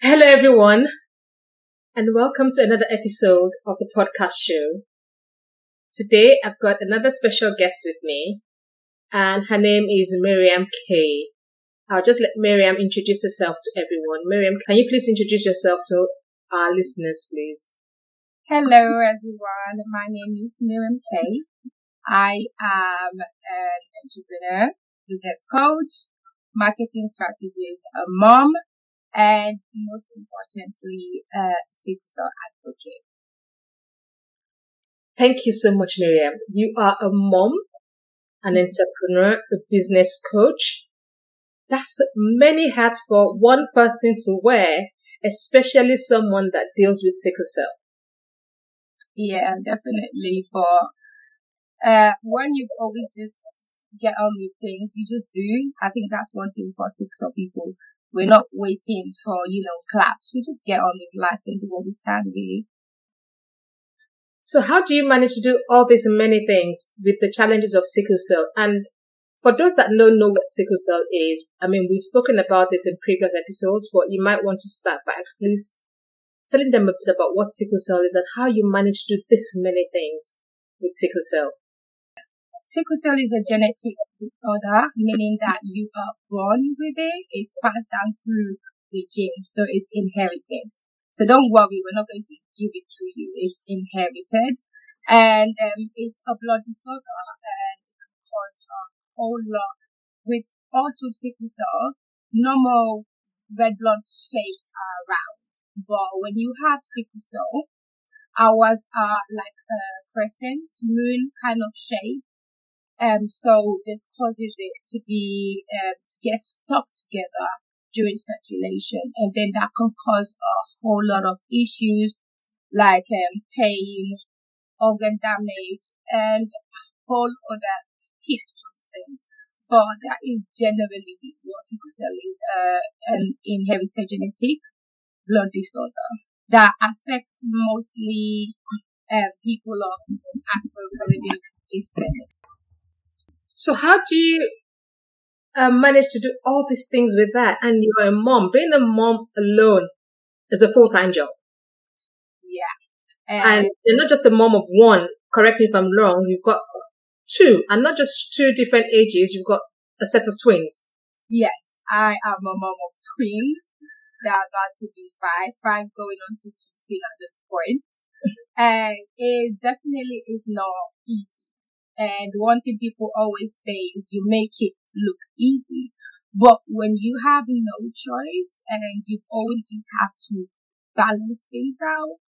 Hello, everyone, and welcome to another episode of the podcast show. Today, I've got another special guest with me, and her name is Miriam Kay. I'll just let Miriam introduce herself to everyone. Miriam, can you please introduce yourself to our listeners, please? Hello, everyone. My name is Miriam Kay. I am an entrepreneur, business coach, marketing strategist, a mom, and most importantly, a sickle advocate. Thank you so much, Miriam. You are a mom, an entrepreneur, a business coach. That's many hats for one person to wear, especially someone that deals with sickle cell. Yeah, definitely. For uh, when you've always just get on with things, you just do. I think that's one thing for sickle cell people we're not waiting for, you know, claps. We just get on with life and do what we can really. So how do you manage to do all these many things with the challenges of sickle cell? And for those that don't know what sickle cell is, I mean, we've spoken about it in previous episodes, but you might want to start by at least telling them a bit about what sickle cell is and how you manage to do this many things with sickle cell. Sickle cell is a genetic disorder, meaning that you are born with it. It's passed down through the genes, so it's inherited. So don't worry, we're not going to give it to you. It's inherited. And um, it's a blood disorder and it can cause a whole lot. With us with sickle cell, normal red blood shapes are round. But when you have sickle cell, ours are like a crescent moon kind of shape um, so this causes it to be, um, to get stuck together during circulation. And then that can cause a whole lot of issues like, um, pain, organ damage, and whole other heaps of things. But that is generally what sickle cell is, uh, an inherited genetic blood disorder that affects mostly uh, people of Afro-Caribbean descent. So how do you uh, manage to do all these things with that? And you're a mom. Being a mom alone is a full-time job. Yeah. And, and you're not just a mom of one. Correct me if I'm wrong. You've got two, and not just two different ages. You've got a set of twins. Yes, I am a mom of twins. They are about to be five, five going on to 15 at this point. and it definitely is not easy and one thing people always say is you make it look easy. But when you have no choice and you always just have to balance things out,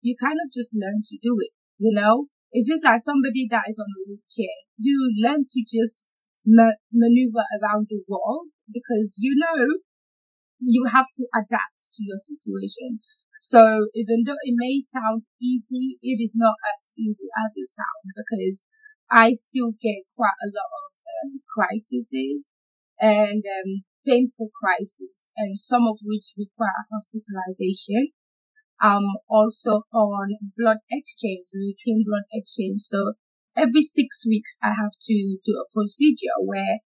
you kind of just learn to do it, you know? It's just like somebody that is on a wheelchair. You learn to just ma- maneuver around the wall because you know you have to adapt to your situation. So even though it may sound easy, it is not as easy as it sounds because I still get quite a lot of um, crises and um, painful crises, and some of which require hospitalization. Um, also on blood exchange, routine blood exchange. So every six weeks, I have to do a procedure where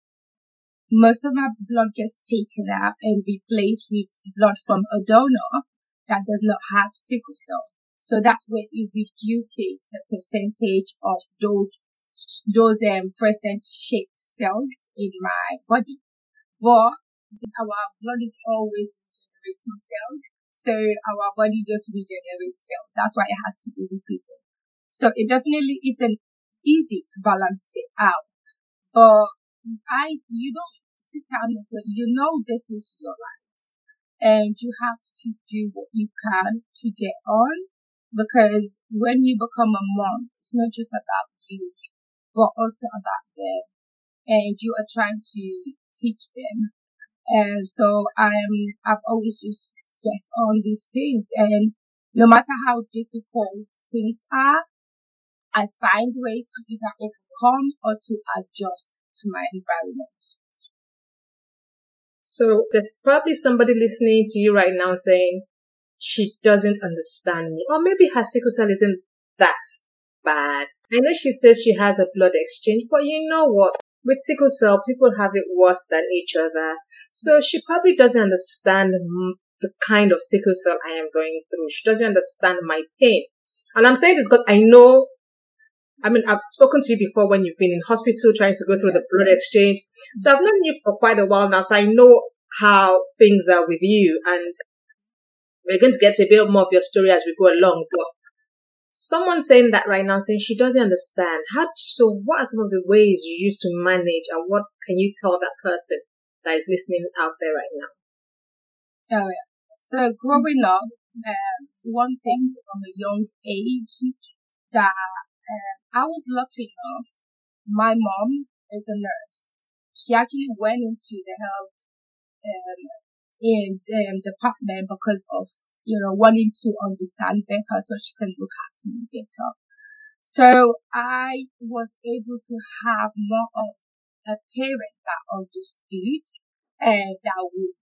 most of my blood gets taken out and replaced with blood from a donor that does not have sickle cell. So that way it reduces the percentage of those those um, crescent shaped cells in my body. But our blood is always regenerating cells. So our body just regenerates cells. That's why it has to be repeated. So it definitely isn't easy to balance it out. But I, you don't sit down and you know this is your life and you have to do what you can to get on because when you become a mom, it's not just about you but also about them. And you are trying to teach them. And so I'm, I've always just get on with things. And no matter how difficult things are, I find ways to either overcome or to adjust to my environment. So there's probably somebody listening to you right now saying, she doesn't understand me. Or maybe her sickle cell isn't that bad. I know she says she has a blood exchange, but you know what? With sickle cell, people have it worse than each other. So she probably doesn't understand the kind of sickle cell I am going through. She doesn't understand my pain. And I'm saying this because I know, I mean, I've spoken to you before when you've been in hospital trying to go through the blood exchange. So I've known you for quite a while now. So I know how things are with you. And we're going to get to a bit more of your story as we go along. But someone saying that right now, saying she doesn't understand. How, so what are some of the ways you used to manage and what can you tell that person that is listening out there right now? Oh, yeah. So growing up, um, one thing from a young age that uh, I was lucky enough, my mom is a nurse. She actually went into the health um, in um, department because of you know wanting to understand better so she can look after me better. So I was able to have more of a parent that understood and that would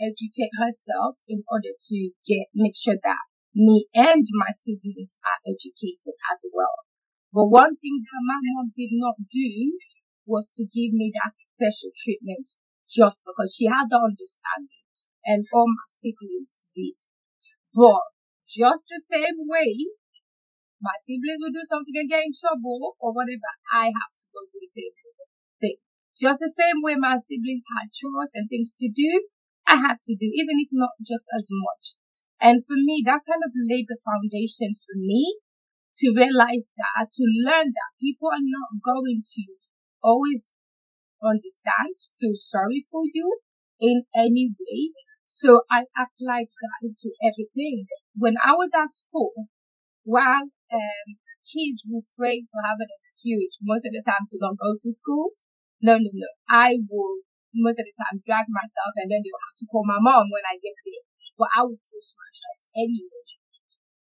educate herself in order to get make sure that me and my siblings are educated as well. But one thing that my mom did not do was to give me that special treatment just because she had the understanding and all my siblings did. But just the same way, my siblings will do something and get in trouble or whatever, I have to go through the same thing. Just the same way my siblings had chores and things to do, I had to do, even if not just as much. And for me, that kind of laid the foundation for me to realize that, to learn that people are not going to always understand, feel sorry for you in any way, so I applied that into everything. When I was at school, while um, kids would pray to have an excuse most of the time to not go to school, no, no, no. I will most of the time drag myself and then they'll have to call my mom when I get there. But I would push myself anyway.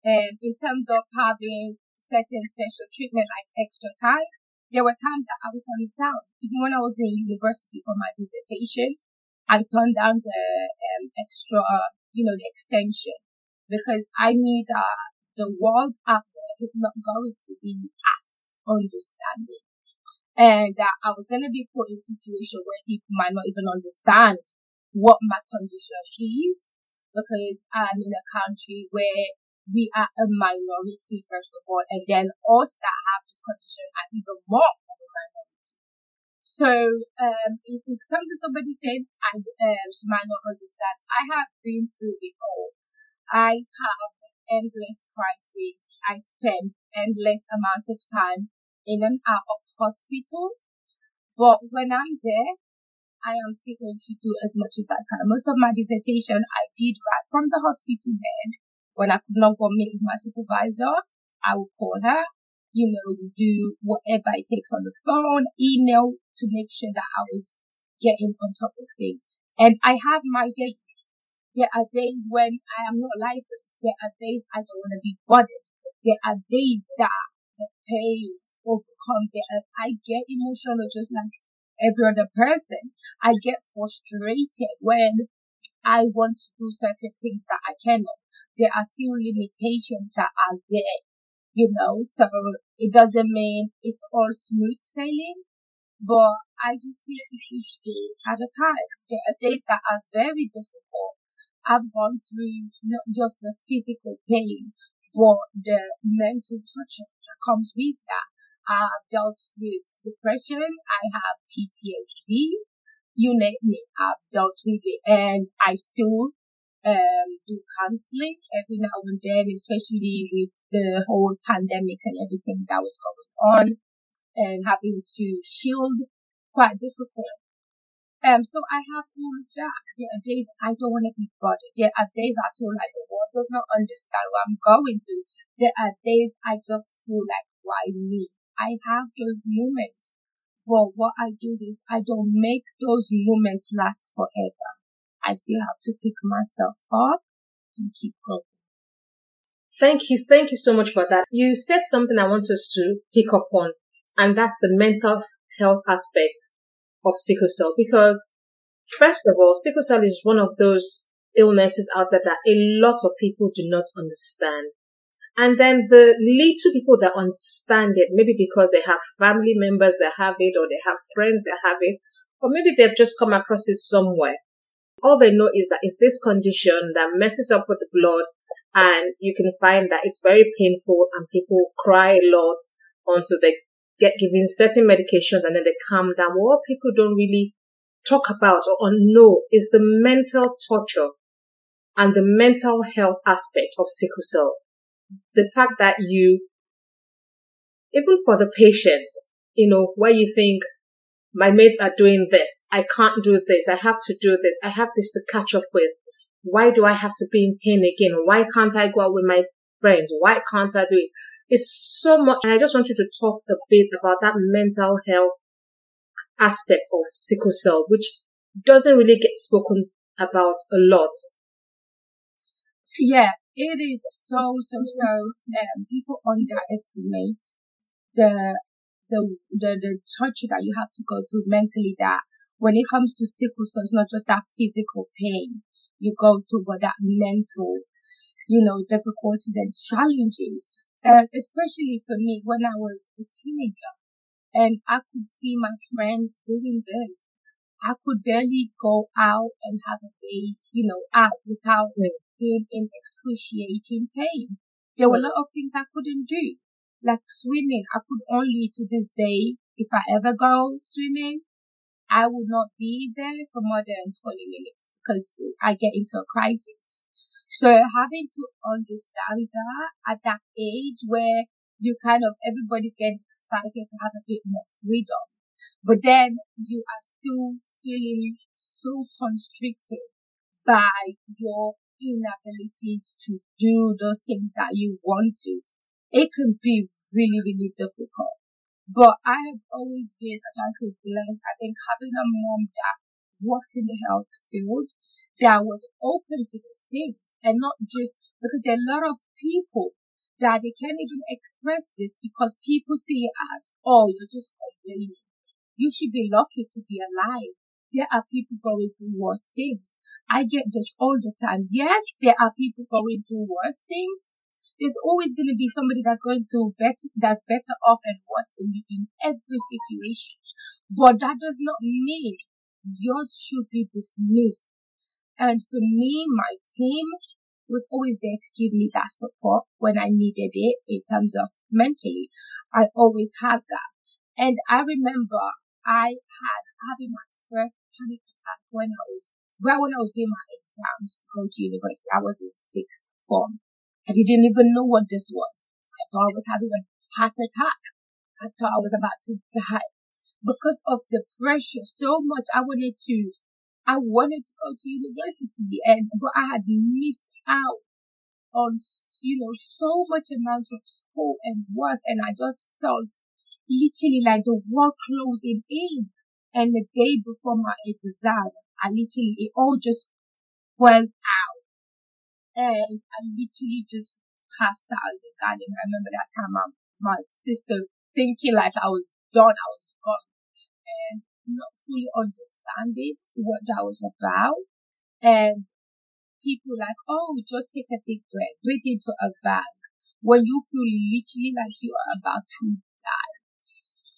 And in terms of having certain special treatment like extra time, there were times that I would turn it down. Even when I was in university for my dissertation, I turned down the um, extra, you know, the extension because I knew that the world out there is not going to be as understanding. And that I was going to be put in a situation where people might not even understand what my condition is because I'm in a country where we are a minority first of all, and then us that have this condition are even more so, um, in, terms of somebody saying, I, uh, she might not understand, I have been through it all. I have endless crises. I spend endless amount of time in and out of hospital. But when I'm there, I am still going to do as much as I can. Most of my dissertation I did right from the hospital bed. When I could not go meet with my supervisor, I would call her you know, do whatever it takes on the phone, email to make sure that I was getting on top of things. And I have my days. There are days when I am not like this. There are days I don't want to be bothered. There are days that the pain overcomes. There are, I get emotional just like every other person. I get frustrated when I want to do certain things that I cannot. There are still limitations that are there you know, so it doesn't mean it's all smooth sailing, but I just it each day at a time. There are days that are very difficult. I've gone through not just the physical pain, but the mental torture that comes with that. I've dealt with depression. I have PTSD. You name it. I've dealt with it and I still um, do counseling every now and then, especially with the whole pandemic and everything that was going on and having to shield quite difficult. Um, so I have all of that. There are days I don't want to be bothered. There are days I feel like the world does not understand what I'm going through. There are days I just feel like, why me? I have those moments. But what I do is I don't make those moments last forever. I still have to pick myself up and keep going. Thank you. Thank you so much for that. You said something I want us to pick up on, and that's the mental health aspect of sickle cell. Because first of all, sickle cell is one of those illnesses out there that a lot of people do not understand. And then the little people that understand it, maybe because they have family members that have it, or they have friends that have it, or maybe they've just come across it somewhere All they know is that it's this condition that messes up with the blood and you can find that it's very painful and people cry a lot until they get given certain medications and then they calm down. What people don't really talk about or know is the mental torture and the mental health aspect of sickle cell. The fact that you, even for the patient, you know, where you think my mates are doing this, I can't do this, I have to do this, I have this to catch up with. Why do I have to be in pain again? Why can't I go out with my friends? Why can't I do it? It's so much. And I just want you to talk a bit about that mental health aspect of sickle cell, which doesn't really get spoken about a lot. Yeah, it is so, so, so, um, people underestimate the, the, the, the torture that you have to go through mentally that when it comes to sickle cell, it's not just that physical pain you go through, but that mental, you know, difficulties and challenges. And especially for me when I was a teenager and I could see my friends doing this. I could barely go out and have a day, you know, out without being in excruciating pain. There were a lot of things I couldn't do, like swimming. I could only to this day, if I ever go swimming, I would not be there for more than 20 minutes because I get into a crisis. So having to understand that at that age where you kind of, everybody's getting excited to have a bit more freedom, but then you are still feeling so constricted by your inabilities to do those things that you want to. It can be really, really difficult. But I have always been, as I say, blessed. I think having a mom that worked in the health field, that was open to these things and not just because there are a lot of people that they can't even express this because people see it as, oh, you're just complaining. You should be lucky to be alive. There are people going through worse things. I get this all the time. Yes, there are people going through worse things, there's always going to be somebody that's going through better, that's better off and worse than you in every situation. But that does not mean yours should be dismissed. And for me, my team was always there to give me that support when I needed it in terms of mentally. I always had that. And I remember I had having my first panic attack when I was, right when I was doing my exams to go to university. I was in sixth form. I didn't even know what this was. I thought I was having a heart attack. I thought I was about to die because of the pressure so much. I wanted to, I wanted to go to university and, but I had missed out on, you know, so much amount of school and work. And I just felt literally like the world closing in. And the day before my exam, I literally, it all just went out and I literally just passed out in the garden. I remember that time my, my sister thinking like I was done, I was gone, and not fully understanding what that was about. And people like, oh, just take a deep breath, breathe into a bag when you feel literally like you are about to die.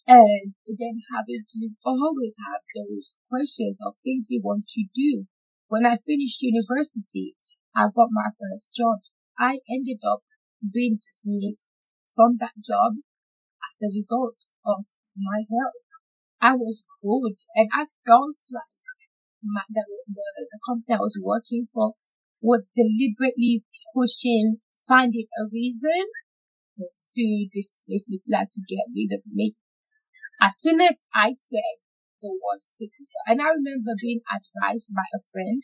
And then having to always have those questions of things you want to do. When I finished university, I got my first job. I ended up being dismissed from that job as a result of my health. I was good and I felt like my, the, the, the company I was working for was deliberately pushing, finding a reason to dismiss me, like to get rid of me. As soon as I said the word cell, and I remember being advised by a friend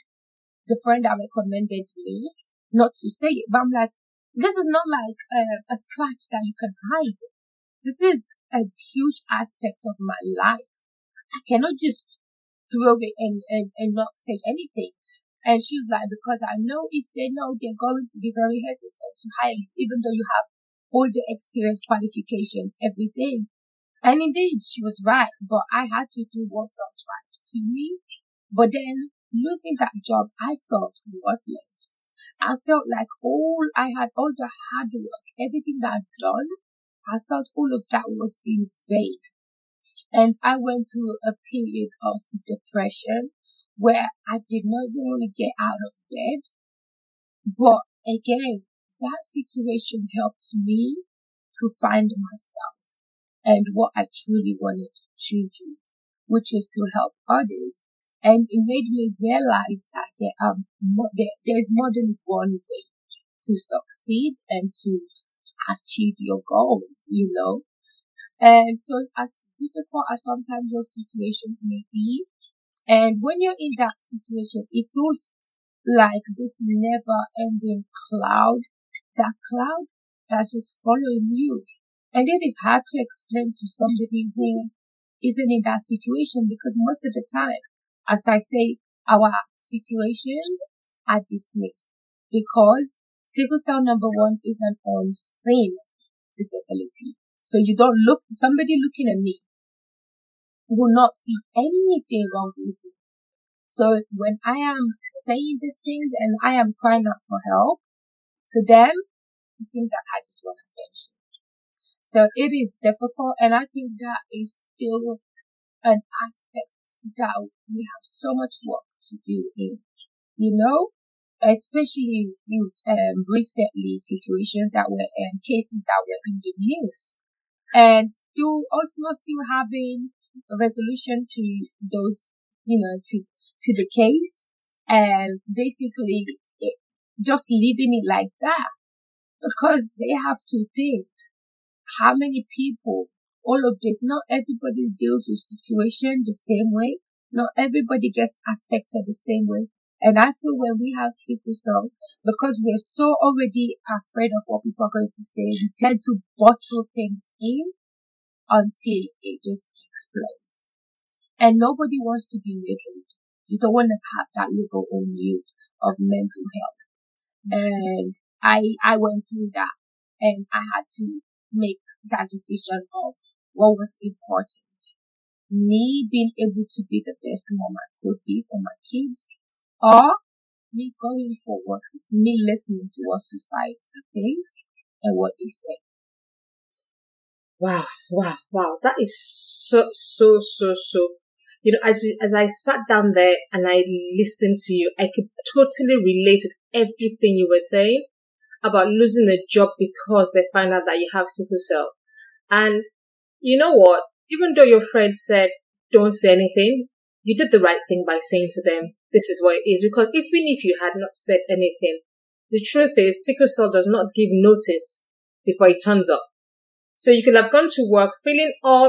the friend that recommended me not to say it. But I'm like, this is not like a, a scratch that you can hide. This is a huge aspect of my life. I cannot just throw it and, and, and not say anything. And she was like, because I know if they know, they're going to be very hesitant to hire you, even though you have all the experience, qualification, everything. And indeed, she was right, but I had to do what felt right to me. But then losing that job, I felt worthless. I felt like all I had, all the hard work, everything that I'd done, I felt all of that was in vain. And I went through a period of depression where I did not even want to get out of bed. But again, that situation helped me to find myself and what I truly wanted to do, which was to help others. And it made me realize that there are more, there, there's more than one way to succeed and to achieve your goals, you know. And so as difficult as sometimes those situations may be, and when you're in that situation, it feels like this never ending cloud, that cloud that's just following you. And it is hard to explain to somebody who isn't in that situation because most of the time, as I say, our situations are dismissed because sickle cell number one is an unseen disability. So you don't look, somebody looking at me will not see anything wrong with me. So when I am saying these things and I am crying out for help to them, it seems that I just want attention. So it is difficult and I think that is still an aspect that we have so much work to do in, you know, especially with um, recently situations that were um, cases that were in the news. And still also not still having a resolution to those, you know, to, to the case. And basically it, just leaving it like that. Because they have to think how many people all of this, not everybody deals with situation the same way. Not everybody gets affected the same way. And I feel when we have sickle cell, because we're so already afraid of what people are going to say, we tend to bottle things in until it just explodes. And nobody wants to be labeled. You don't want to have that label on you of mental health. And I, I went through that and I had to make that decision of what was important. Me being able to be the best mom I could be for my kids or me going for what, me listening to what society thinks and what they say. Wow, wow, wow. That is so, so, so, so. You know, as, as I sat down there and I listened to you, I could totally relate with everything you were saying about losing a job because they find out that you have sickle cell. And you know what? Even though your friend said, don't say anything, you did the right thing by saying to them, this is what it is. Because even if you had not said anything, the truth is sickle cell does not give notice before it turns up. So you could have gone to work feeling all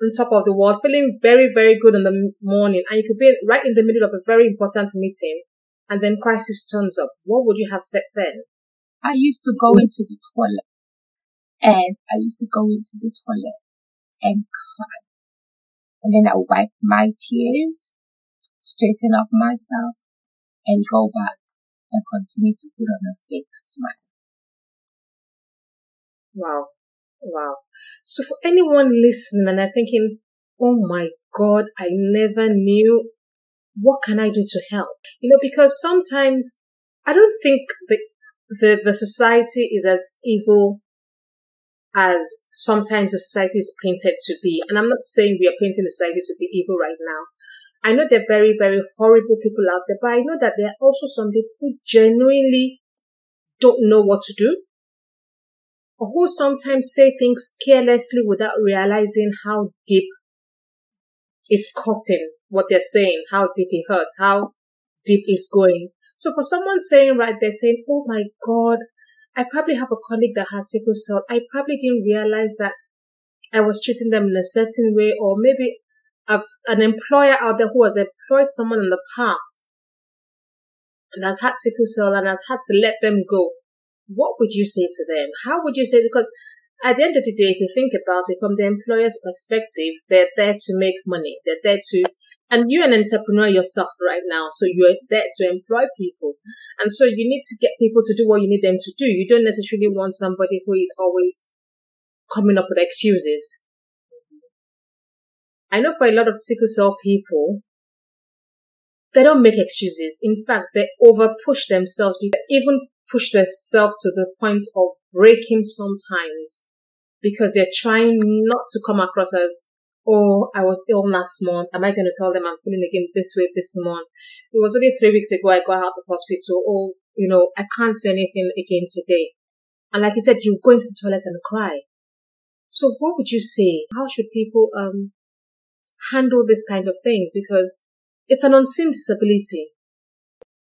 on top of the world, feeling very, very good in the morning, and you could be right in the middle of a very important meeting, and then crisis turns up. What would you have said then? I used to go into the toilet, and I used to go into the toilet and cry. And then I wipe my tears, straighten up myself, and go back and continue to put on a fake smile. Wow. Wow. So for anyone listening and they're thinking, oh my God, I never knew. What can I do to help? You know, because sometimes I don't think the, the, the society is as evil as sometimes the society is painted to be. And I'm not saying we are painting the society to be evil right now. I know there are very, very horrible people out there, but I know that there are also some people who genuinely don't know what to do or who sometimes say things carelessly without realizing how deep it's cutting what they're saying, how deep it hurts, how deep it's going. So for someone saying right there saying, Oh my God, I probably have a colleague that has sickle cell. I probably didn't realize that I was treating them in a certain way, or maybe an employer out there who has employed someone in the past and has had sickle cell and has had to let them go what would you say to them? How would you say, because at the end of the day, if you think about it from the employer's perspective, they're there to make money. They're there to, and you're an entrepreneur yourself right now. So you're there to employ people. And so you need to get people to do what you need them to do. You don't necessarily want somebody who is always coming up with excuses. I know for a lot of sickle cell people, they don't make excuses. In fact, they over push themselves. They even push themselves to the point of breaking sometimes because they're trying not to come across as oh, I was ill last month. Am I going to tell them I'm feeling again this way this month? It was only three weeks ago I got out of hospital. Oh, you know, I can't say anything again today. And like you said, you go into the toilet and cry. So what would you say? How should people, um, handle this kind of things? Because it's an unseen disability.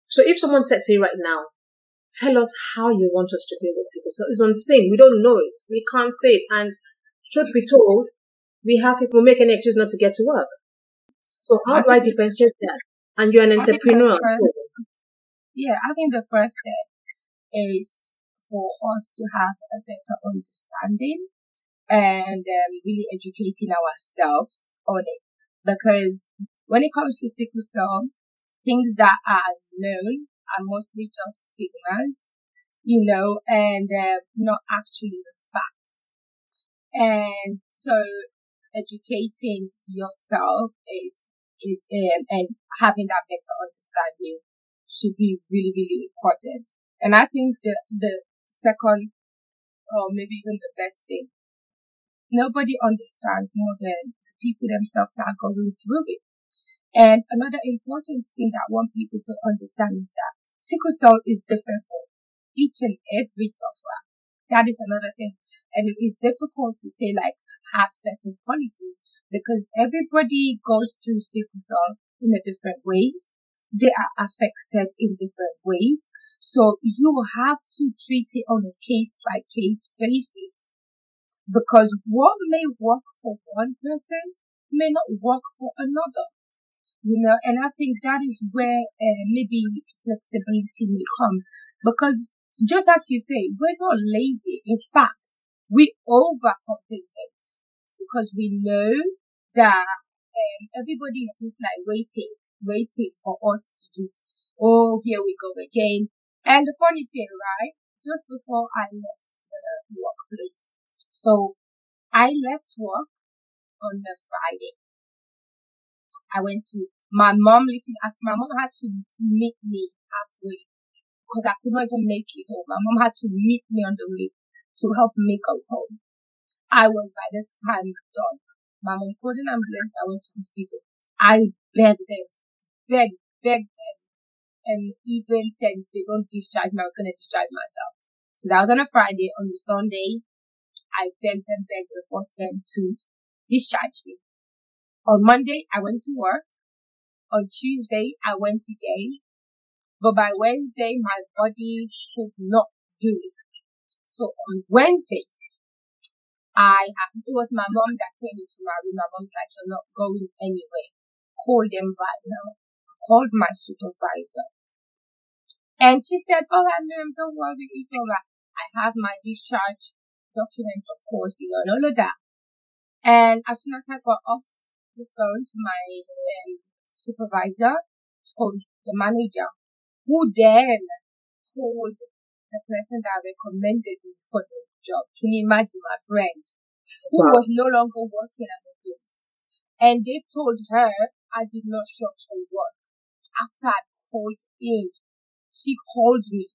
So if someone said to you right now, tell us how you want us to deal with sickle cell, it's unseen. We don't know it. We can't say it. And truth be told, we have people make an excuse not to get to work. So how I do I differentiate that? And you're an entrepreneur. First, yeah, I think the first step is for us to have a better understanding and um, really educating ourselves on it. Because when it comes to sickle cell, things that are known are mostly just stigmas, you know, and uh, not actually the facts. And so educating yourself is is um, and having that better understanding should be really really important. And I think the the second or maybe even the best thing, nobody understands more than the people themselves that are going through it. And another important thing that I want people to understand is that sickle cell is different for each and every sufferer. That is another thing. And it is difficult to say like have certain policies because everybody goes through sickle cell in a different ways. They are affected in different ways. So you have to treat it on a case by case basis because what may work for one person may not work for another. You know, and I think that is where uh, maybe flexibility may come because just as you say, we're not lazy. In fact, we overcompensate because we know that um, everybody is just like waiting, waiting for us to just, oh, here we go again. And the funny thing, right? Just before I left the workplace, so I left work on a Friday. I went to my mom. Literally, my mom had to meet me halfway because I could not even make it home. My mom had to meet me on the way to help me go home. I was by this time done. My mom called an ambulance. I went to hospital. I begged them, begged, begged them, and even said if they don't discharge me, I was going to discharge myself. So that was on a Friday. On the Sunday, I begged them, begged and forced them to discharge me. On Monday, I went to work. On Tuesday, I went again. But by Wednesday, my body could not do it. So on Wednesday, I had, it was my mom that came into my room. My mom's like, you're not going anywhere. Call them right now. called my supervisor. And she said, oh, Miriam, don't worry, it's alright. I have my discharge documents, of course, you know, and all of that. And as soon as I got off the phone to my um, supervisor, told the manager, who then told the person that recommended me for the job. Can you imagine my friend who wow. was no longer working at the place? And they told her I did not show up for work. After I called in, she called me.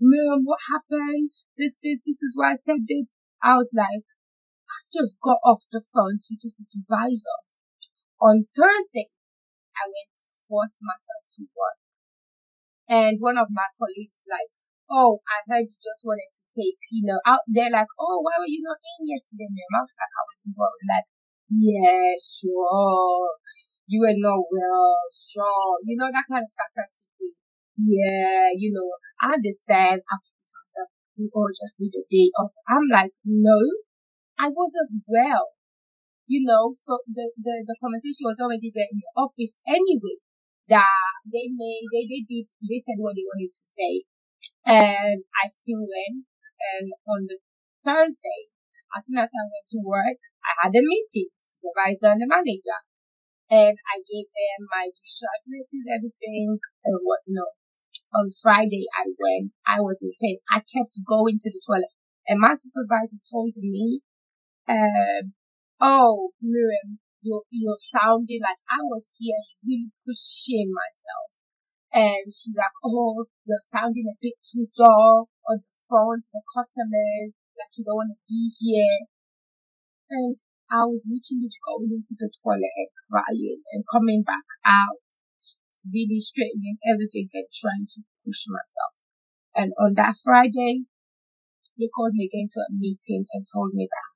Miriam, what happened? This, this, this is why I said this. I was like, I just got off the phone to the supervisor. On Thursday, I went to force myself to work. And one of my colleagues like, oh, I heard you just wanted to take, you know, out there like, oh, why were you not in yesterday, ma'am? I was like, I was worried. Like, yeah, sure. You were not well, sure. You know, that kind of sarcastic way. Yeah, you know, I understand. I put myself, we all just need a day off. I'm like, no, I wasn't well. You know, so the, the, the conversation was already there in the office anyway that they made, they, they did, they said what they wanted to say. And I still went. And on the Thursday, as soon as I went to work, I had a meeting, supervisor and the manager. And I gave them my discharge letters, everything and whatnot. On Friday, I went, I was in pain. I kept going to the toilet. And my supervisor told me, um, oh, Miriam, you're, you're sounding like I was here really pushing myself. And she's like, oh, you're sounding a bit too dull on the phone to the customers, like you don't want to be here. And I was literally going into the toilet and crying and coming back out, really straightening everything and trying to push myself. And on that Friday, they called me again to a meeting and told me that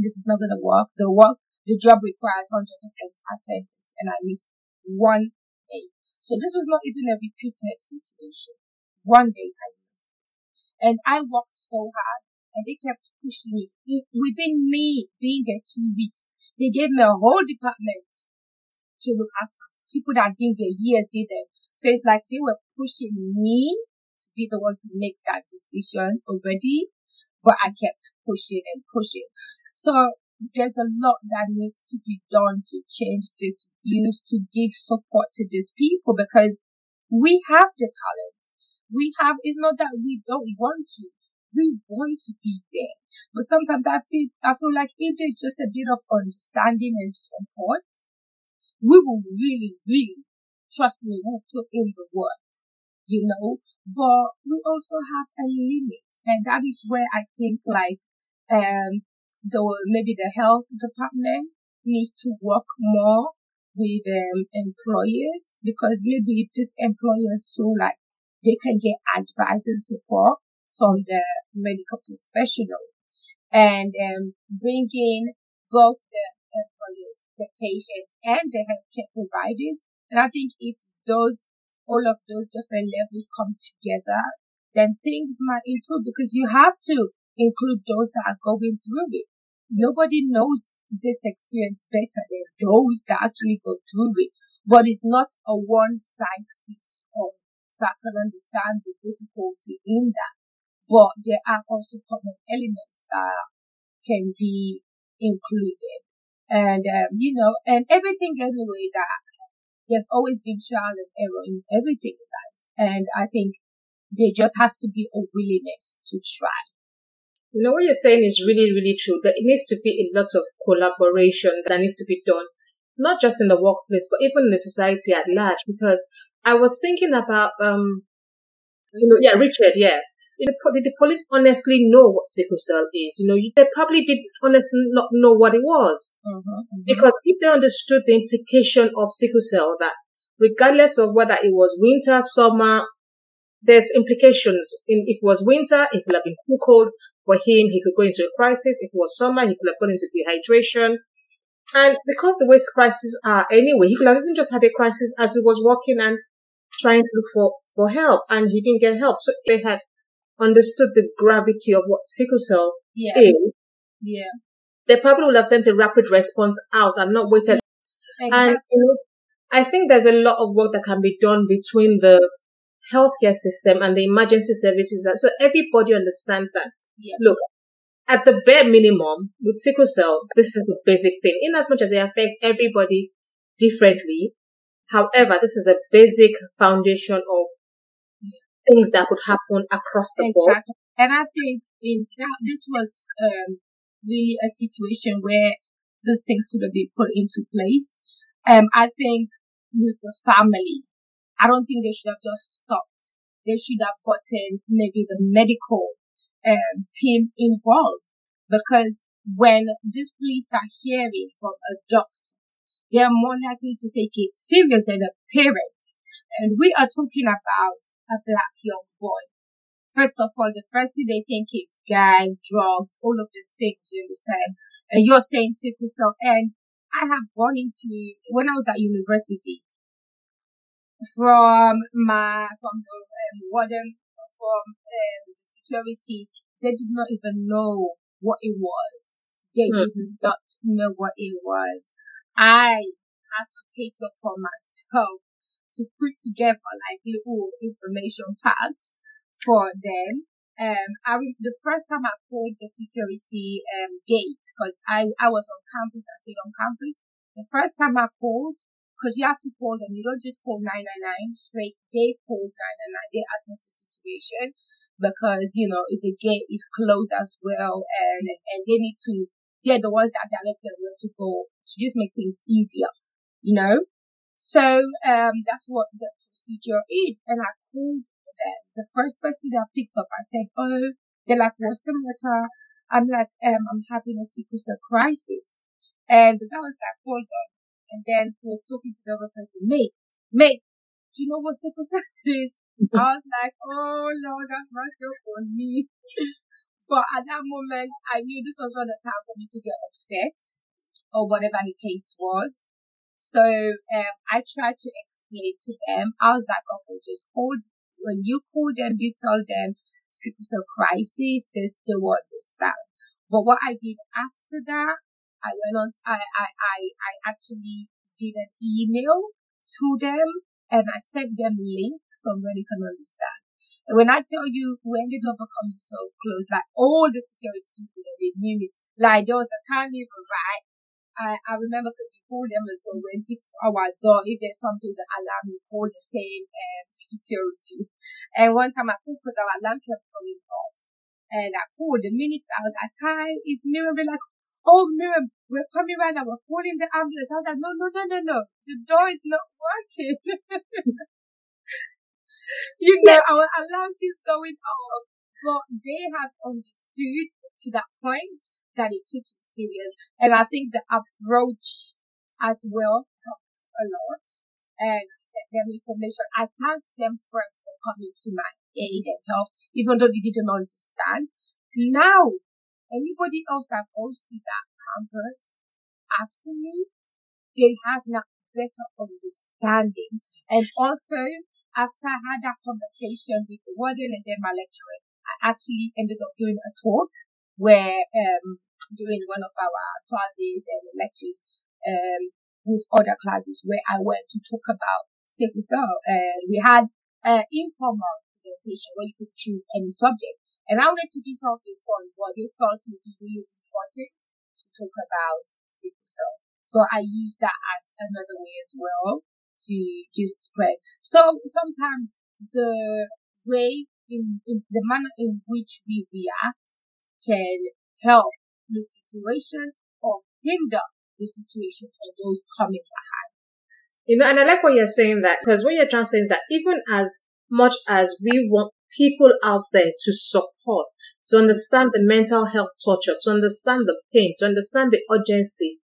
this is not going to work. The work, the job requires 100% attendance and I missed one day. So this was not even a repeated situation. One day I missed. And I worked so hard and they kept pushing me. Within me being there two weeks, they gave me a whole department to look after. People that had been there years did. So it's like they were pushing me to be the one to make that decision already, but I kept pushing and pushing. So there's a lot that needs to be done to change these views, to give support to these people because we have the talent. We have, it's not that we don't want to we want to be there. But sometimes I feel, I feel like if there's just a bit of understanding and support, we will really, really, trust me, we'll put in the work, you know, but we also have a limit. And that is where I think like, um, the, maybe the health department needs to work more with um, employers because maybe these employers feel like they can get advice and support from the medical professional and um, bringing both the employers, the patients, and the healthcare providers. And I think if those, all of those different levels come together, then things might improve because you have to include those that are going through it. Nobody knows this experience better than those that actually go through it. But it's not a one size fits all. So I can understand the difficulty in that but there are also common elements that can be included. And, um, you know, and everything anyway that there's always been trial and error in everything in life. And I think there just has to be a willingness to try. You know, what you're saying is really, really true. That it needs to be a lot of collaboration that needs to be done, not just in the workplace, but even in the society at large. Because I was thinking about, um, you know, yeah, Richard, yeah did the, did the police honestly know what sickle cell is? You know, they probably did honestly not know what it was. Mm-hmm, mm-hmm. Because if they understood the implication of sickle cell, that regardless of whether it was winter, summer, there's implications. In, if it was winter, it could have been too cold for him. He could go into a crisis. If it was summer, he could have gone into dehydration. And because the way crises are anyway, he could have even just had a crisis as he was walking and trying to look for, for help and he didn't get help. So they had understood the gravity of what sickle cell yeah. is, yeah. they probably would have sent a rapid response out and not waited. Exactly. And you know, I think there's a lot of work that can be done between the healthcare system and the emergency services. That so everybody understands that. Yeah. Look, at the bare minimum, with sickle cell, this is the basic thing. In as much as it affects everybody differently, however, this is a basic foundation of things that could happen across the exactly. board. And I think in that, this was um, really a situation where these things could have been put into place. Um, I think with the family, I don't think they should have just stopped. They should have gotten maybe the medical um, team involved because when these police are hearing from a doctor, they are more likely to take it serious than a parent. And we are talking about a black young boy. First of all, the first thing they think is gang, drugs, all of these things, you understand? And you're saying sickle cell. And I have gone into, when I was at university, from my, from the um, warden, from um, security, they did not even know what it was. They hmm. did not know what it was. I had to take it upon myself to put together like little information packs for them. Um, I the first time I called the security um gate because I I was on campus, I stayed on campus. The first time I called, because you have to call them, you don't just call 999 straight. They called 999. They assess the situation because you know it's a gate, it's closed as well, and and they need to. They're the ones that direct them where to go to just make things easier, you know. So um, that's what the procedure is. And I called them. The first person that I picked up, I said, "Oh," they're like, "What's the matter?" I'm like, um, "I'm having a sickle crisis." And the guy was like, hold on. And then he was talking to the other person, mate, mate, do you know what sickle cell is? I was like, oh Lord, have mercy on me. but at that moment, I knew this was not the time for me to get upset or whatever the case was. So um, I tried to explain to them. I was like, okay, just hold. When you call them, you tell them sickle cell crisis. This they will understand. But what I did after that, I went on. I I I, I actually did an email to them and I sent them links so they can understand. And when I tell you, we ended up becoming so close, like all the security people that they knew me. Like there was a time even right I, I remember because you call them as well when if our door, if there's something that alarm, you call the same um, security. And one time I called because our alarm kept going off. And I called the minute I was like, hi, Miriam? They're like, oh Miriam, we're coming right now. We're calling the ambulance. I was like, no, no, no, no, no. The door is not working. you know, our alarm is going off. But they have understood to that point that it took it serious. And I think the approach as well helped a lot. And I sent them information. I thanked them first for coming to my aid and help, even though they didn't understand. Now, anybody else that goes to that campus after me, they have now better understanding. And also, after I had that conversation with the warden and then my lecturer, I actually ended up doing a talk where um, during one of our classes and lectures um, with other classes where I went to talk about sickle cell, and we had an informal presentation where you could choose any subject. And I wanted to do something fun, but they felt would be really important to talk about sickle cell. So I used that as another way as well to just spread. So sometimes the way in, in the manner in which we react can help the situation or hinder the situation for those coming behind. You know, and I like what you're saying that because what you're trying to say is that even as much as we want people out there to support, to understand the mental health torture, to understand the pain, to understand the urgency,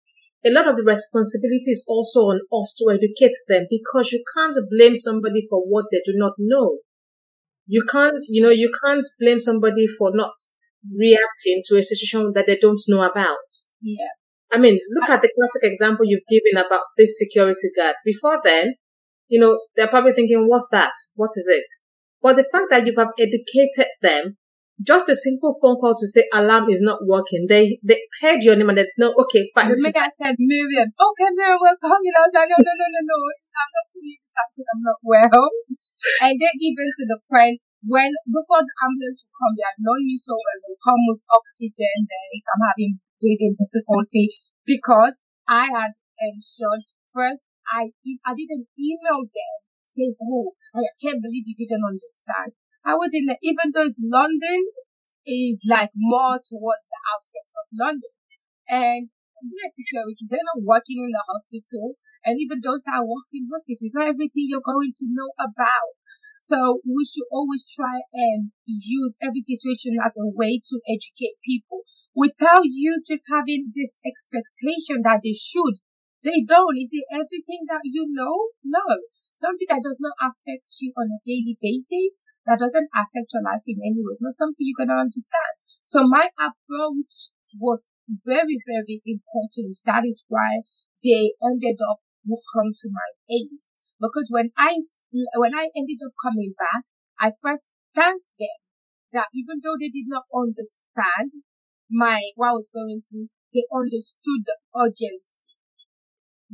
a lot of the responsibility is also on us to educate them because you can't blame somebody for what they do not know. You can't, you know, you can't blame somebody for not reacting to a situation that they don't know about. Yeah. I mean, look I, at the classic example you've given about this security guard. Before then, you know, they're probably thinking, what's that? What is it? But the fact that you have educated them, just a simple phone call to say alarm is not working. They they heard your name and they know, okay, fine. The I said Miriam. Okay, Miriam, we're coming. I was like, no, no, no, no, no. I'm not putting this I'm not well. and then even to the point when before the ambulance will come, they had known me so well. Uh, They'll come with oxygen then if I'm having breathing difficulty because I had ensured first I I didn't email them saying, Oh, I can't believe you didn't understand. I was in the even though it's London is like more towards the outskirts of London. And they're security, they're not working in the hospital. And even those that are working in hospitals, not everything you're going to know about. So we should always try and use every situation as a way to educate people without you just having this expectation that they should. They don't. Is it everything that you know? No. Something that does not affect you on a daily basis, that doesn't affect your life in any way, It's not something you're going to understand. So my approach was very, very important. That is why they ended up will come to my aid. Because when I when I ended up coming back, I first thanked them that even though they did not understand my what I was going through, they understood the urgency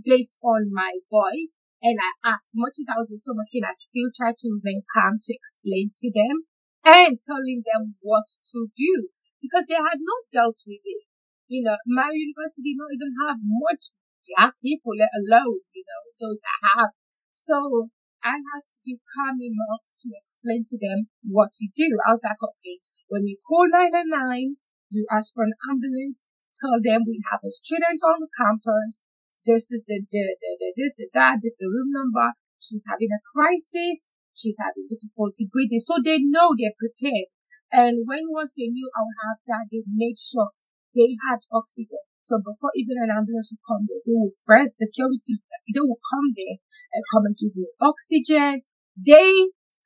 based on my voice. And I, as much as I was in so much pain, I still tried to remain calm to explain to them and telling them what to do because they had not dealt with it. You know, my university did not even have much black people, let alone, you know, those that have. So I had to be calm enough to explain to them what to do. I was like, okay, when you call 999, you ask for an ambulance, tell them we have a student on campus. This is the, the, the, the this, the that, this is the room number. She's having a crisis. She's having difficulty breathing. So they know they're prepared. And when once they knew I would have that, they made sure they had oxygen. So before even an ambulance would come there, they will first, the security, they will come there and come and give you oxygen. They,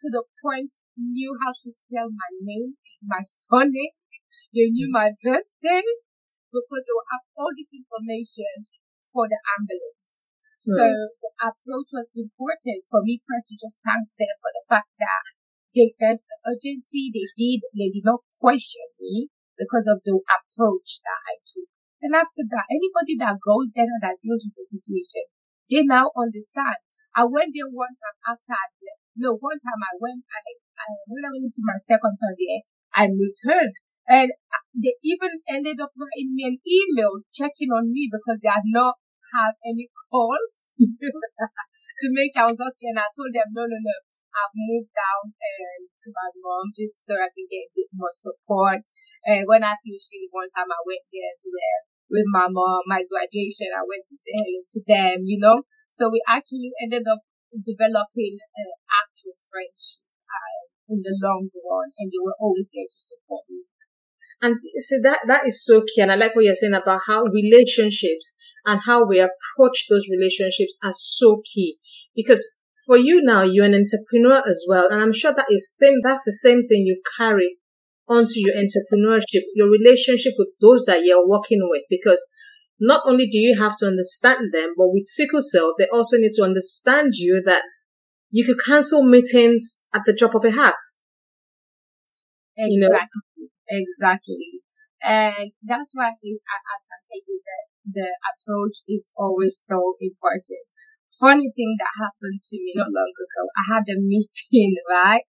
to the point, knew how to spell my name, my surname. They knew my birthday because they will have all this information for the ambulance. So the approach was important for me first to just thank them for the fact that they sensed the urgency. They did. They did not question me because of the approach that I took. And after that, anybody that goes there and that deals with the situation, they now understand. I went there one time after I left. No, one time I went, I, I when I went into my second time there, I returned. And they even ended up writing me an email checking on me because they had not had any calls to make sure I was okay. And I told them, no, no, no, I've moved down um, to my mom just so I can get a bit more support. And when I finished uni one time, I went there as well with my mom, my graduation. I went to say hello to them, you know. So we actually ended up developing an actual friendship uh, in the long run, and they were always there to support me. And see that that is so key, and I like what you're saying about how relationships and how we approach those relationships are so key. Because for you now, you're an entrepreneur as well. And I'm sure that is same, that's the same thing you carry onto your entrepreneurship, your relationship with those that you're working with. Because not only do you have to understand them, but with sickle cell, they also need to understand you that you could cancel meetings at the drop of a hat. Exactly. You know? Exactly. And that's why, I think, as I said, that the approach is always so important. Funny thing that happened to me not long ago. I had a meeting, right?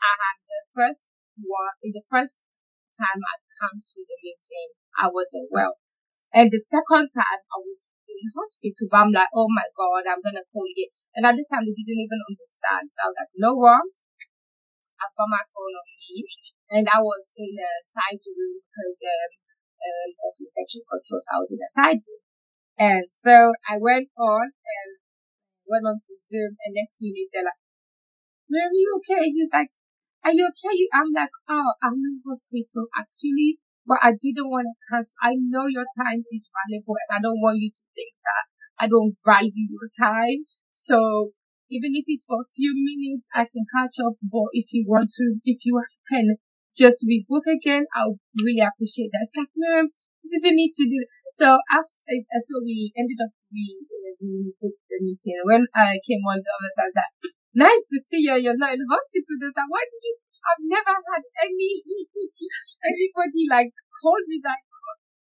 I had the first one, the first time I come to the meeting, I wasn't well. And the second time I was in hospital, but I'm like, oh my God, I'm going to call you. And at this time, they didn't even understand. So I was like, no one. I've got my phone on me. And I was in a side room because um, um, of infection control. So I was in a side room. And so I went on and went on to Zoom and next minute they're like, are you okay? He's like, are you okay? I'm like, oh, I'm in hospital actually, but I didn't want to cancel. I know your time is valuable and I don't want you to think that I don't value your time. So even if it's for a few minutes, I can catch up. But if you want to, if you can just rebook again, I'll really appreciate that. It's like, ma'am, didn't need to do So after, uh, so we ended up, we, uh, we booked the meeting. When I came on the other side, that, nice to see you, you're not in hospital. This time, why did you, I've never had any, anybody like call me like,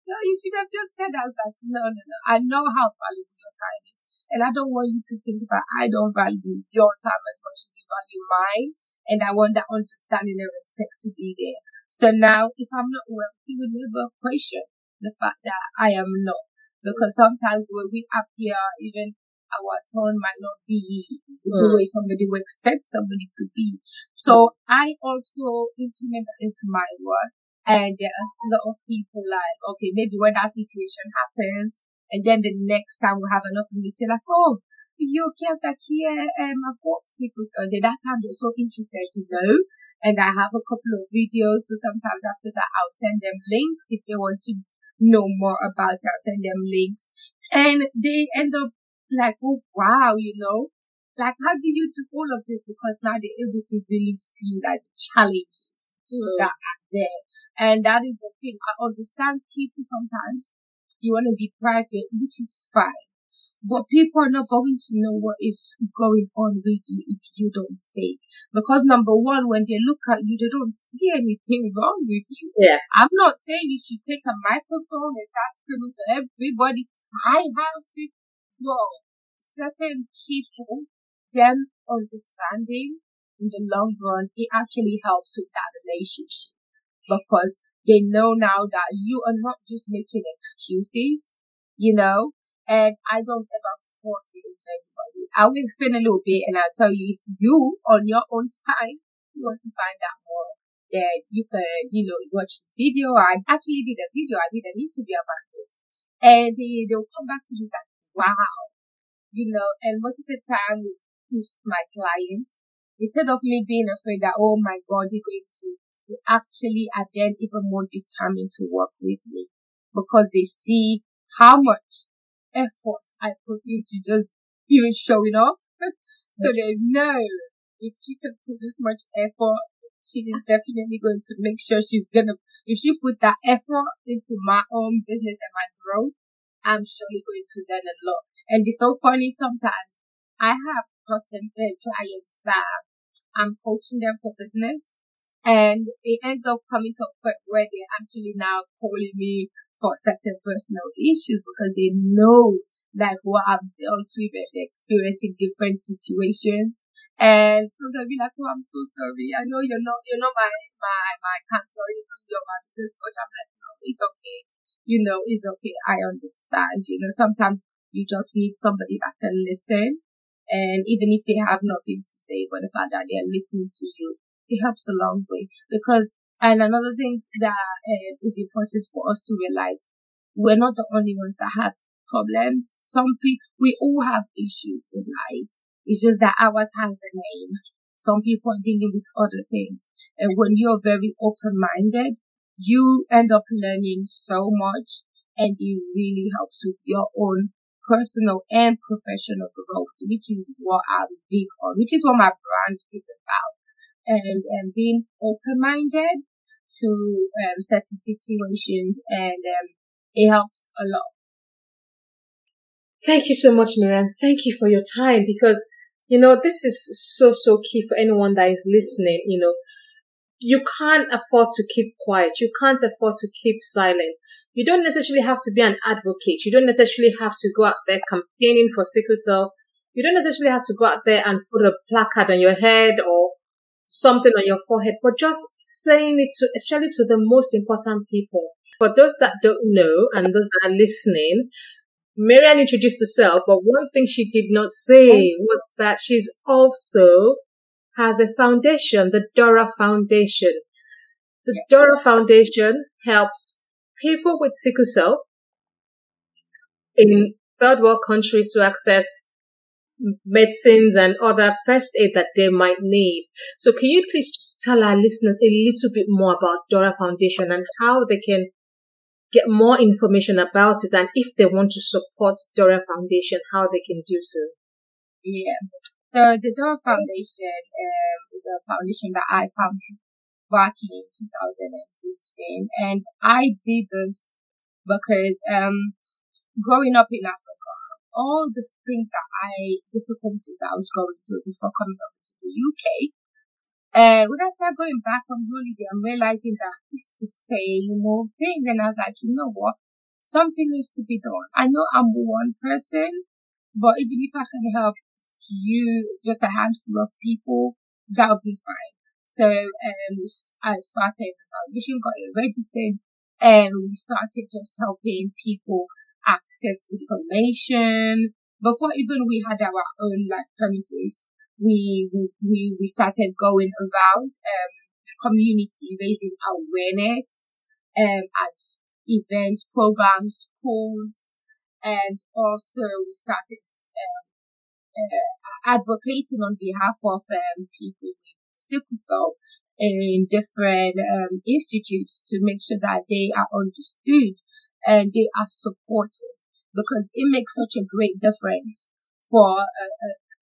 no, you should have just said, I was like, no, no, no. I know how valuable your time is. And I don't want you to think that I don't value your time as much as you value mine and I want that understanding and respect to be there. So now, if I'm not well, he will never question the fact that I am not. Because sometimes when we appear, even our tone might not be the mm. way somebody would expect somebody to be. So I also implement that into my work. And there's a lot of people like, okay, maybe when that situation happens, and then the next time we have another meeting, like, oh, your here, um, I've got sickle cell. That time they're so interested to know. And I have a couple of videos. So sometimes after that, I'll send them links if they want to know more about it. I'll send them links and they end up like, oh wow, you know, like how do you do all of this? Because now they're able to really see like the challenges mm. that are there. And that is the thing. I understand people sometimes you want to be private, which is fine. But people are not going to know what is going on with you if you don't say. Because number one, when they look at you, they don't see anything wrong with you. Yeah. I'm not saying you should take a microphone and start screaming to everybody, I have it. No. Certain people, them understanding in the long run, it actually helps with that relationship because they know now that you are not just making excuses, you know, and I don't ever force it into anybody. I will explain a little bit and I'll tell you if you, on your own time, you want to find out more, then you can, you know, watch this video. I actually did a video. I did an interview about this. And they, they'll come back to me like, wow, you know, and most of the time with, with my clients, instead of me being afraid that, oh my God, they're going to actually are then even more determined to work with me because they see how much effort I put into just even showing up. so there's no, if she can put this much effort, she is definitely going to make sure she's gonna, if she puts that effort into my own business and my growth, I'm surely going to learn a lot. And it's so funny sometimes. I have custom uh, clients that I'm coaching them for business and it ends up coming to a point where they're actually now calling me for certain personal issues because they know like what I've dealt with and experiencing different situations. And so they'll be like, Oh, I'm so sorry. I know you're not, you're not my, my, my counselor. You're my business coach. I'm like, no, it's okay. You know, it's okay. I understand. You know, sometimes you just need somebody that can listen. And even if they have nothing to say, but the fact that they're listening to you, it helps a long way because and another thing that uh, is important for us to realize, we're not the only ones that have problems. Some people, we all have issues in life. It's just that ours has a name. Some people are dealing with other things. And when you're very open-minded, you end up learning so much and it really helps with your own personal and professional growth, which is what I'm big on, which is what my brand is about. And, and being open-minded to um, certain situations and um, it helps a lot. Thank you so much, Miriam. Thank you for your time because, you know, this is so, so key for anyone that is listening. You know, you can't afford to keep quiet. You can't afford to keep silent. You don't necessarily have to be an advocate. You don't necessarily have to go out there campaigning for sickle cell. You don't necessarily have to go out there and put a placard on your head or something on your forehead, but just saying it to, especially to the most important people. For those that don't know and those that are listening, Marianne introduced herself, but one thing she did not say was that she's also has a foundation, the Dora Foundation. The Dora Foundation helps people with sickle cell in third world countries to access medicines and other first aid that they might need. So can you please just tell our listeners a little bit more about Dora Foundation and how they can get more information about it and if they want to support Dora Foundation, how they can do so? Yeah. So the Dora Foundation um, is a foundation that I founded back in 2015 and I did this because um, growing up in Africa, all the things that I, difficulties that I was going through before coming over to the UK. And when I started going back on holiday, I'm realizing that it's the same old thing. And I was like, you know what? Something needs to be done. I know I'm one person, but even if I can help you, just a handful of people, that'll be fine. So, um, I started the foundation, got it registered, and we started just helping people access information. Before even we had our own like premises, we we we started going around um community raising awareness um at events, programs, schools, and also we started um, uh, advocating on behalf of um, people with sickle cell in different um, institutes to make sure that they are understood and they are supported because it makes such a great difference for a,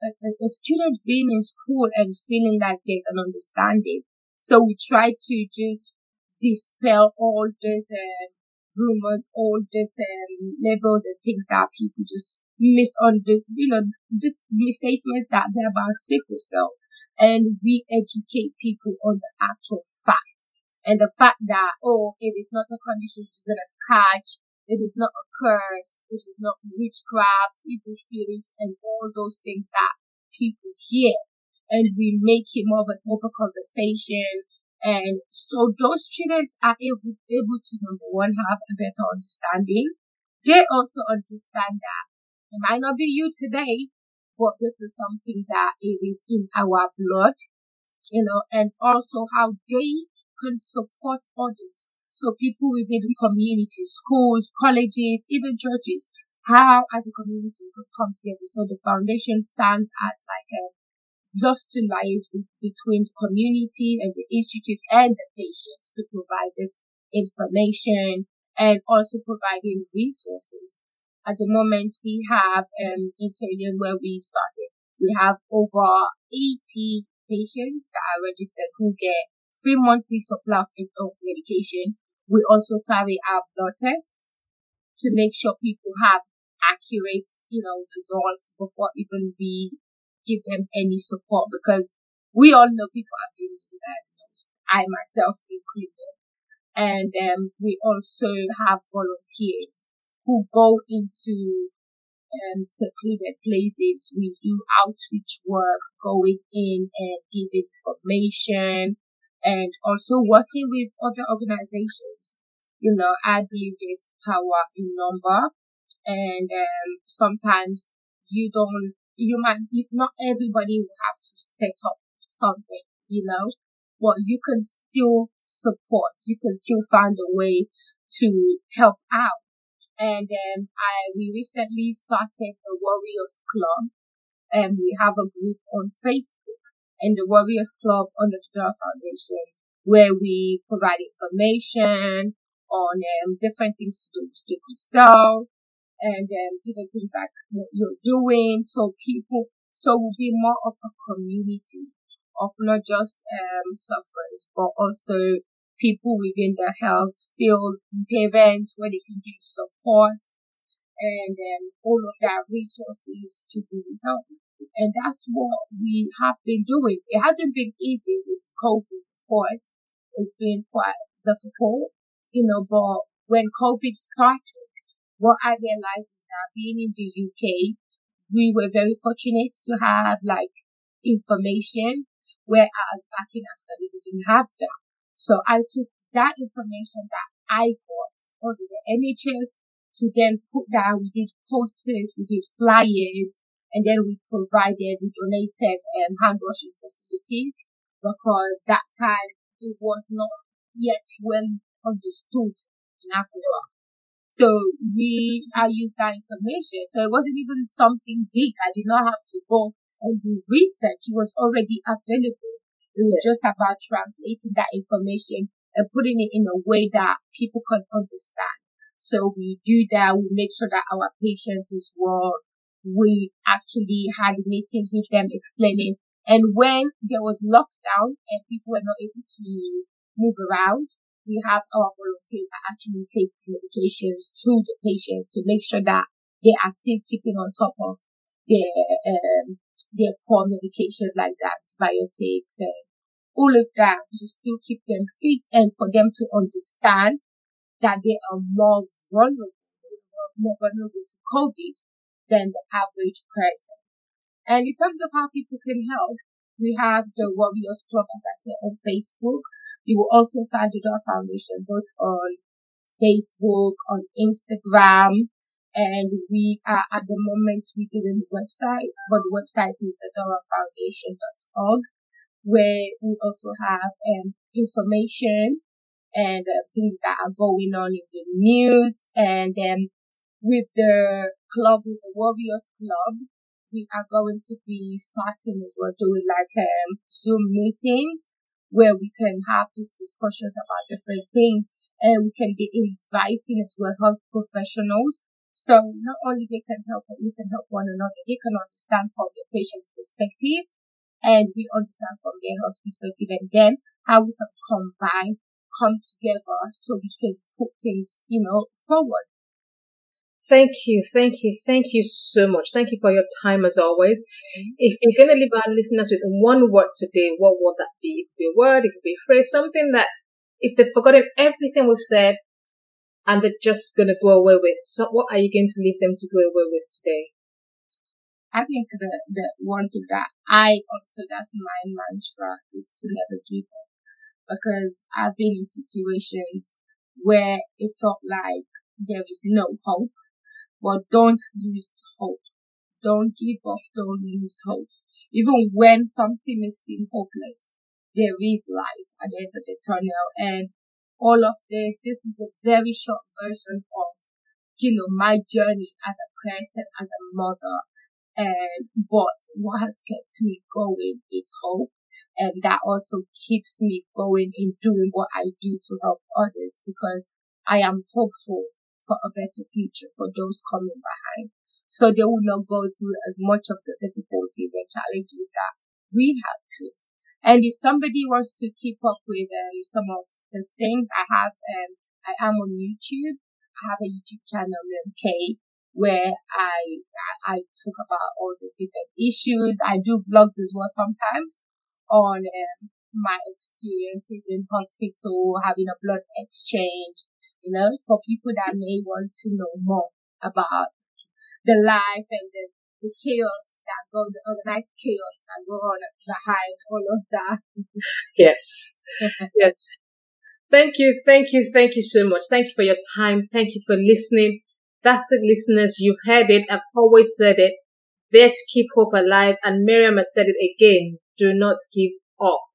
a, a, student being in school and feeling like there's an understanding. So we try to just dispel all these uh, rumors, all these um, labels and things that people just miss on the, you know, just misstatements that they're about sickle cell. And we educate people on the actual facts and the fact that, oh, it is not a condition is going to catch, it is not a curse, it is not witchcraft, evil spirits, and all those things that people hear. And we make it more of an open conversation. And so those students are able, able to, number one, have a better understanding. They also understand that it might not be you today, but this is something that it is in our blood, you know, and also how they can support others. So people within the community, schools, colleges, even churches, how as a community we could come together. So the foundation stands as like a just to liaise between the community and the institute and the patients to provide this information and also providing resources. At the moment, we have um, in Sweden where we started, we have over 80 patients that are registered who get free monthly supply of medication. We also carry out blood tests to make sure people have accurate, you know, results before even we give them any support because we all know people are being misdiagnosed. I myself included. And um, we also have volunteers who go into um, secluded places. We do outreach work, going in and giving information and also working with other organizations. You know, I believe there's power in number and um, sometimes you don't, you might, not everybody will have to set up something, you know, but you can still support, you can still find a way to help out. And um, I we recently started the Warriors Club, and we have a group on Facebook and the Warriors Club on the Dora Foundation, where we provide information on um, different things to do with cell, and um, even things like what you're doing, so people, so we'll be more of a community of not just um, sufferers, but also people within the health field, parents where they can get support and um, all of that resources to be helped. And that's what we have been doing. It hasn't been easy with COVID, of course. It's been quite difficult, you know, but when COVID started, what I realized is that being in the UK, we were very fortunate to have like information, whereas back in Africa, they didn't have that. So I took that information that I got under the NHS to then put that. We did posters, we did flyers, and then we provided, we donated um, hand washing facilities because that time it was not yet well understood in Africa. So we, I used that information. So it wasn't even something big. I did not have to go and do research. It was already available. It was just about translating that information and putting it in a way that people can understand. So we do that. We make sure that our patients is well. We actually had meetings with them explaining. And when there was lockdown and people were not able to move around, we have our volunteers that actually take medications to the patients to make sure that they are still keeping on top of their um, their core medications like the antibiotics and all of that to still keep them fit and for them to understand that they are more vulnerable, more vulnerable to COVID than the average person. And in terms of how people can help, we have the Warriors Club, as I said, on Facebook. You will also find the Dora Foundation both on Facebook, on Instagram, and we are at the moment we're doing the website, but the website is the Foundation.org, where we also have um, information and uh, things that are going on in the news. And um, with the club, with the Warriors Club, we are going to be starting as well, doing like um, Zoom meetings where we can have these discussions about different things and we can be inviting as well health professionals so not only they can help, but we can help one another. They can understand from the patient's perspective and we understand from their health perspective and then how we can combine, come together so we can put things, you know, forward. Thank you, thank you, thank you so much. Thank you for your time as always. If you're going to leave our listeners with one word today, what would that be? It could be a word, it could be a phrase, something that if they've forgotten everything we've said, and they're just going to go away with. So what are you going to leave them to go away with today? I think the, the one thing that I also, that's my mantra is to never give up because I've been in situations where it felt like there is no hope, but don't lose hope. Don't give up. Don't lose hope. Even when something may seem hopeless, there is light at the end of the tunnel. And all of this. This is a very short version of, you know, my journey as a Christian, as a mother. And, but what has kept me going is hope. And that also keeps me going in doing what I do to help others because I am hopeful for a better future for those coming behind. So they will not go through as much of the difficulties and challenges that we had to. And if somebody wants to keep up with um, some of these things, I have, um, I am on YouTube. I have a YouTube channel, MK, where I, I, talk about all these different issues. I do blogs as well sometimes on um, my experiences in hospital, having a blood exchange, you know, for people that may want to know more about the life and the, the chaos that go, the organized chaos that go on behind all of that. yes. yes. Thank you. Thank you. Thank you so much. Thank you for your time. Thank you for listening. That's it, listeners. You've heard it. I've always said it. There to keep hope alive. And Miriam has said it again. Do not give up.